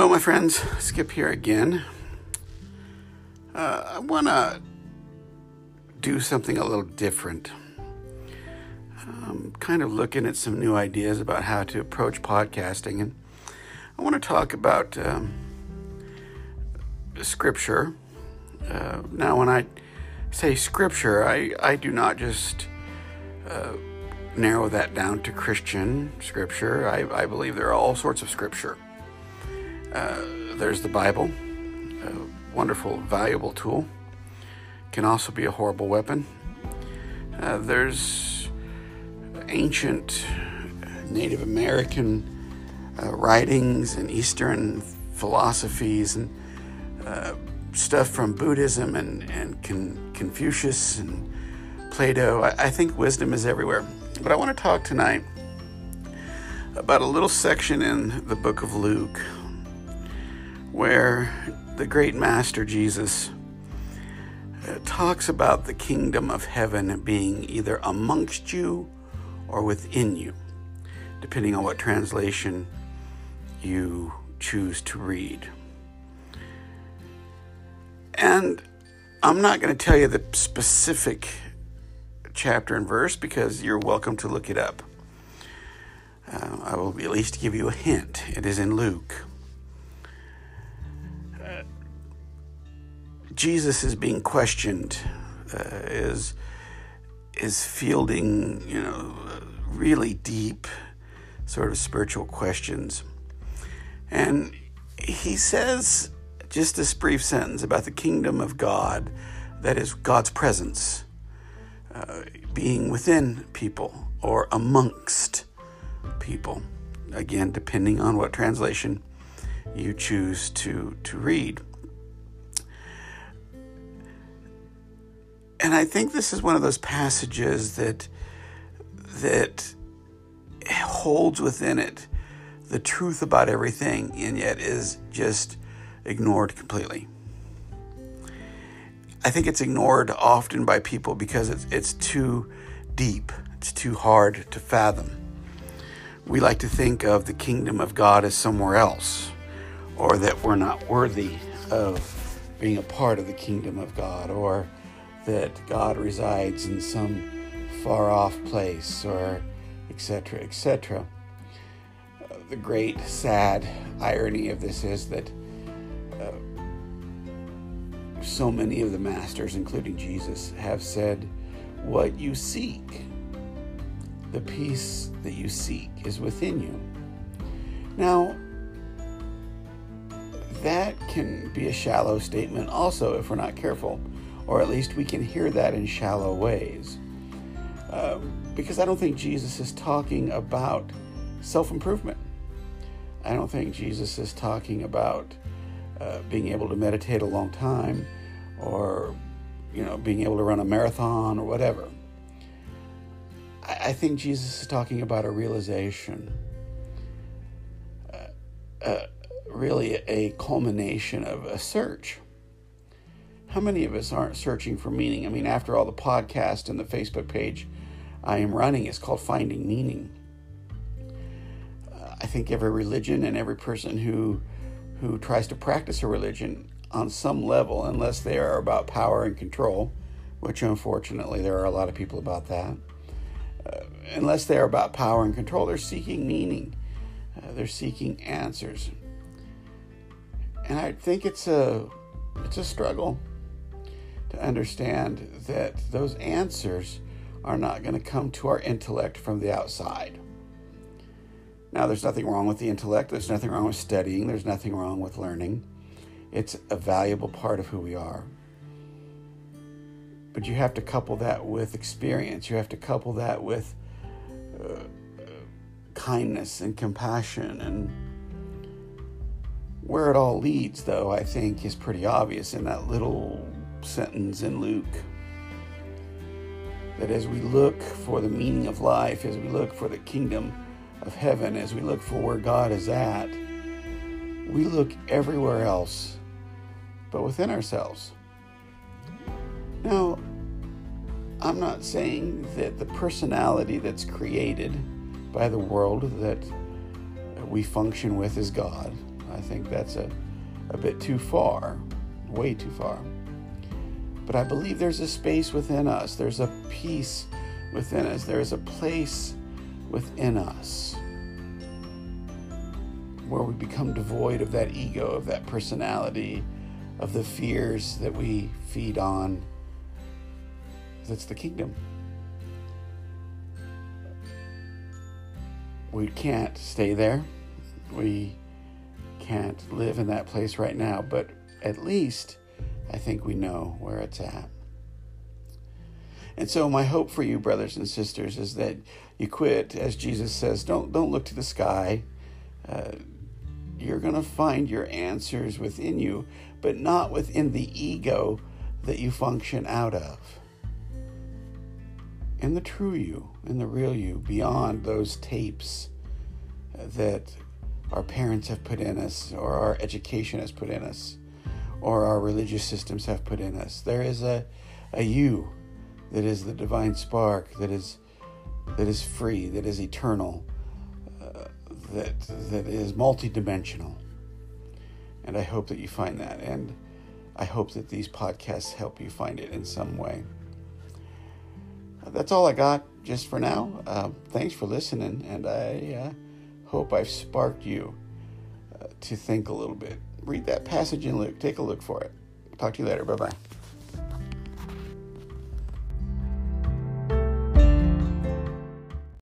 Hello, my friends. Skip here again. Uh, I want to do something a little different. I'm kind of looking at some new ideas about how to approach podcasting, and I want to talk about um, scripture. Uh, now, when I say scripture, I, I do not just uh, narrow that down to Christian scripture. I, I believe there are all sorts of scripture. Uh, there's the Bible, a wonderful, valuable tool. Can also be a horrible weapon. Uh, there's ancient Native American uh, writings and Eastern philosophies and uh, stuff from Buddhism and, and Con- Confucius and Plato. I, I think wisdom is everywhere. But I want to talk tonight about a little section in the book of Luke where the great master Jesus uh, talks about the kingdom of heaven being either amongst you or within you, depending on what translation you choose to read. And I'm not going to tell you the specific chapter and verse because you're welcome to look it up. Uh, I will at least give you a hint. It is in Luke. Jesus is being questioned, uh, is is fielding, you know, really deep sort of spiritual questions. And he says just this brief sentence about the kingdom of God, that is God's presence uh, being within people or amongst people. Again, depending on what translation you choose to, to read. And I think this is one of those passages that that holds within it the truth about everything and yet is just ignored completely. I think it's ignored often by people because it's, it's too deep, it's too hard to fathom. We like to think of the kingdom of God as somewhere else, or that we're not worthy of being a part of the kingdom of God, or that God resides in some far off place, or etc., etc. Uh, the great sad irony of this is that uh, so many of the masters, including Jesus, have said, What you seek, the peace that you seek, is within you. Now, that can be a shallow statement also if we're not careful, or at least we can hear that in shallow ways. Uh, because I don't think Jesus is talking about self improvement. I don't think Jesus is talking about uh, being able to meditate a long time or you know being able to run a marathon or whatever i, I think jesus is talking about a realization uh, uh, really a culmination of a search how many of us aren't searching for meaning? I mean after all the podcast and the facebook page i am running is called finding meaning. Uh, i think every religion and every person who who tries to practice a religion on some level, unless they are about power and control, which unfortunately there are a lot of people about that. Uh, unless they are about power and control, they're seeking meaning, uh, they're seeking answers, and I think it's a it's a struggle to understand that those answers are not going to come to our intellect from the outside. Now, there's nothing wrong with the intellect. There's nothing wrong with studying. There's nothing wrong with learning. It's a valuable part of who we are. But you have to couple that with experience. You have to couple that with uh, kindness and compassion. And where it all leads, though, I think is pretty obvious in that little sentence in Luke. That as we look for the meaning of life, as we look for the kingdom, of heaven, as we look for where God is at, we look everywhere else but within ourselves. Now, I'm not saying that the personality that's created by the world that we function with is God. I think that's a, a bit too far, way too far. But I believe there's a space within us, there's a peace within us, there is a place within us where we become devoid of that ego, of that personality, of the fears that we feed on. That's the kingdom. We can't stay there. We can't live in that place right now, but at least I think we know where it's at. And so my hope for you brothers and sisters is that you quit as Jesus says, don't don't look to the sky. Uh, you're going to find your answers within you, but not within the ego that you function out of. In the true you, in the real you, beyond those tapes that our parents have put in us, or our education has put in us, or our religious systems have put in us. There is a, a you that is the divine spark, that is, that is free, that is eternal, that that is multidimensional. And I hope that you find that. And I hope that these podcasts help you find it in some way. That's all I got just for now. Uh, thanks for listening, and I uh, hope I've sparked you uh, to think a little bit. Read that passage in Luke. Take a look for it. Talk to you later. Bye bye.